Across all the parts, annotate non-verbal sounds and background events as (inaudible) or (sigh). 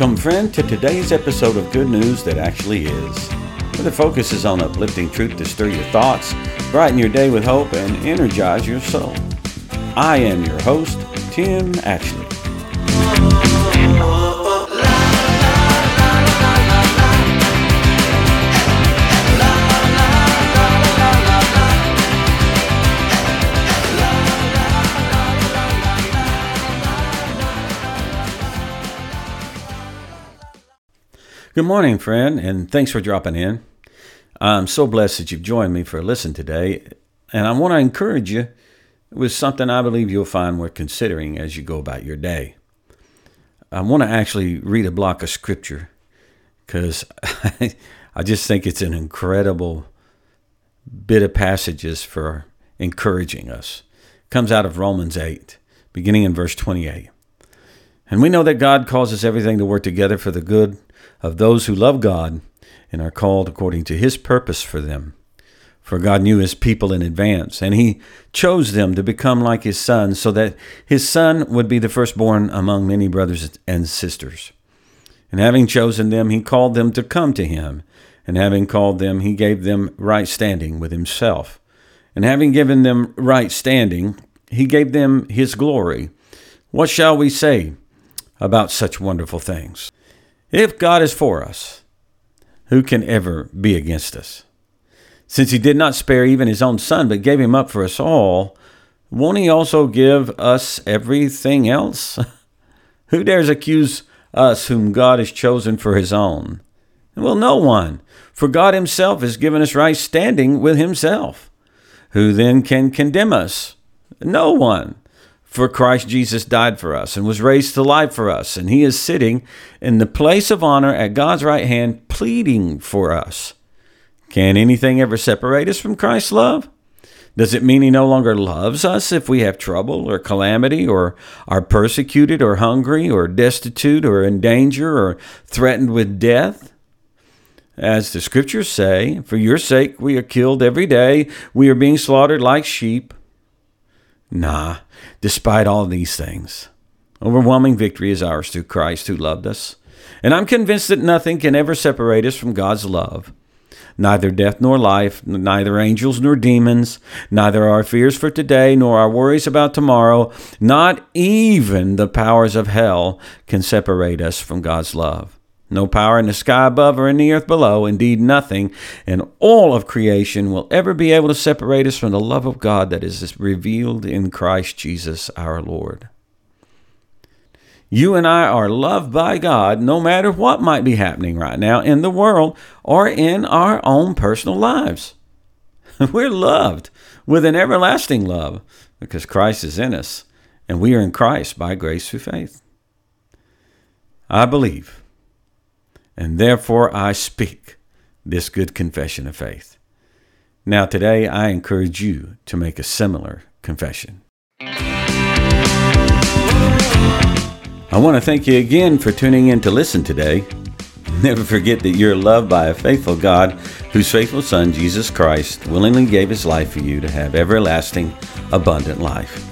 Welcome, friend, to today's episode of Good News That Actually Is, where the focus is on uplifting truth to stir your thoughts, brighten your day with hope, and energize your soul. I am your host, Tim Ashley. Good morning, friend, and thanks for dropping in. I'm so blessed that you've joined me for a listen today, and I want to encourage you with something I believe you'll find worth considering as you go about your day. I want to actually read a block of scripture because (laughs) I just think it's an incredible bit of passages for encouraging us. It comes out of Romans 8, beginning in verse 28. And we know that God causes everything to work together for the good of those who love God and are called according to his purpose for them. For God knew his people in advance, and he chose them to become like his son, so that his son would be the firstborn among many brothers and sisters. And having chosen them, he called them to come to him. And having called them, he gave them right standing with himself. And having given them right standing, he gave them his glory. What shall we say about such wonderful things? If God is for us, who can ever be against us? Since he did not spare even his own son, but gave him up for us all, won't he also give us everything else? (laughs) who dares accuse us whom God has chosen for his own? Well, no one, for God himself has given us right standing with himself. Who then can condemn us? No one. For Christ Jesus died for us and was raised to life for us, and he is sitting in the place of honor at God's right hand, pleading for us. Can anything ever separate us from Christ's love? Does it mean he no longer loves us if we have trouble or calamity or are persecuted or hungry or destitute or in danger or threatened with death? As the scriptures say, for your sake we are killed every day, we are being slaughtered like sheep. Nah, despite all these things, overwhelming victory is ours through Christ who loved us. And I'm convinced that nothing can ever separate us from God's love. Neither death nor life, neither angels nor demons, neither our fears for today nor our worries about tomorrow, not even the powers of hell can separate us from God's love. No power in the sky above or in the earth below, indeed nothing in all of creation will ever be able to separate us from the love of God that is revealed in Christ Jesus our Lord. You and I are loved by God no matter what might be happening right now in the world or in our own personal lives. (laughs) We're loved with an everlasting love because Christ is in us and we are in Christ by grace through faith. I believe and therefore I speak this good confession of faith. Now, today, I encourage you to make a similar confession. I want to thank you again for tuning in to listen today. Never forget that you're loved by a faithful God whose faithful Son, Jesus Christ, willingly gave his life for you to have everlasting, abundant life.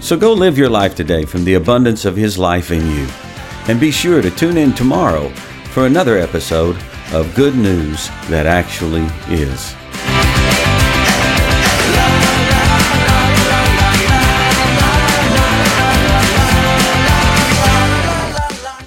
So go live your life today from the abundance of his life in you. And be sure to tune in tomorrow for another episode of Good News That Actually Is.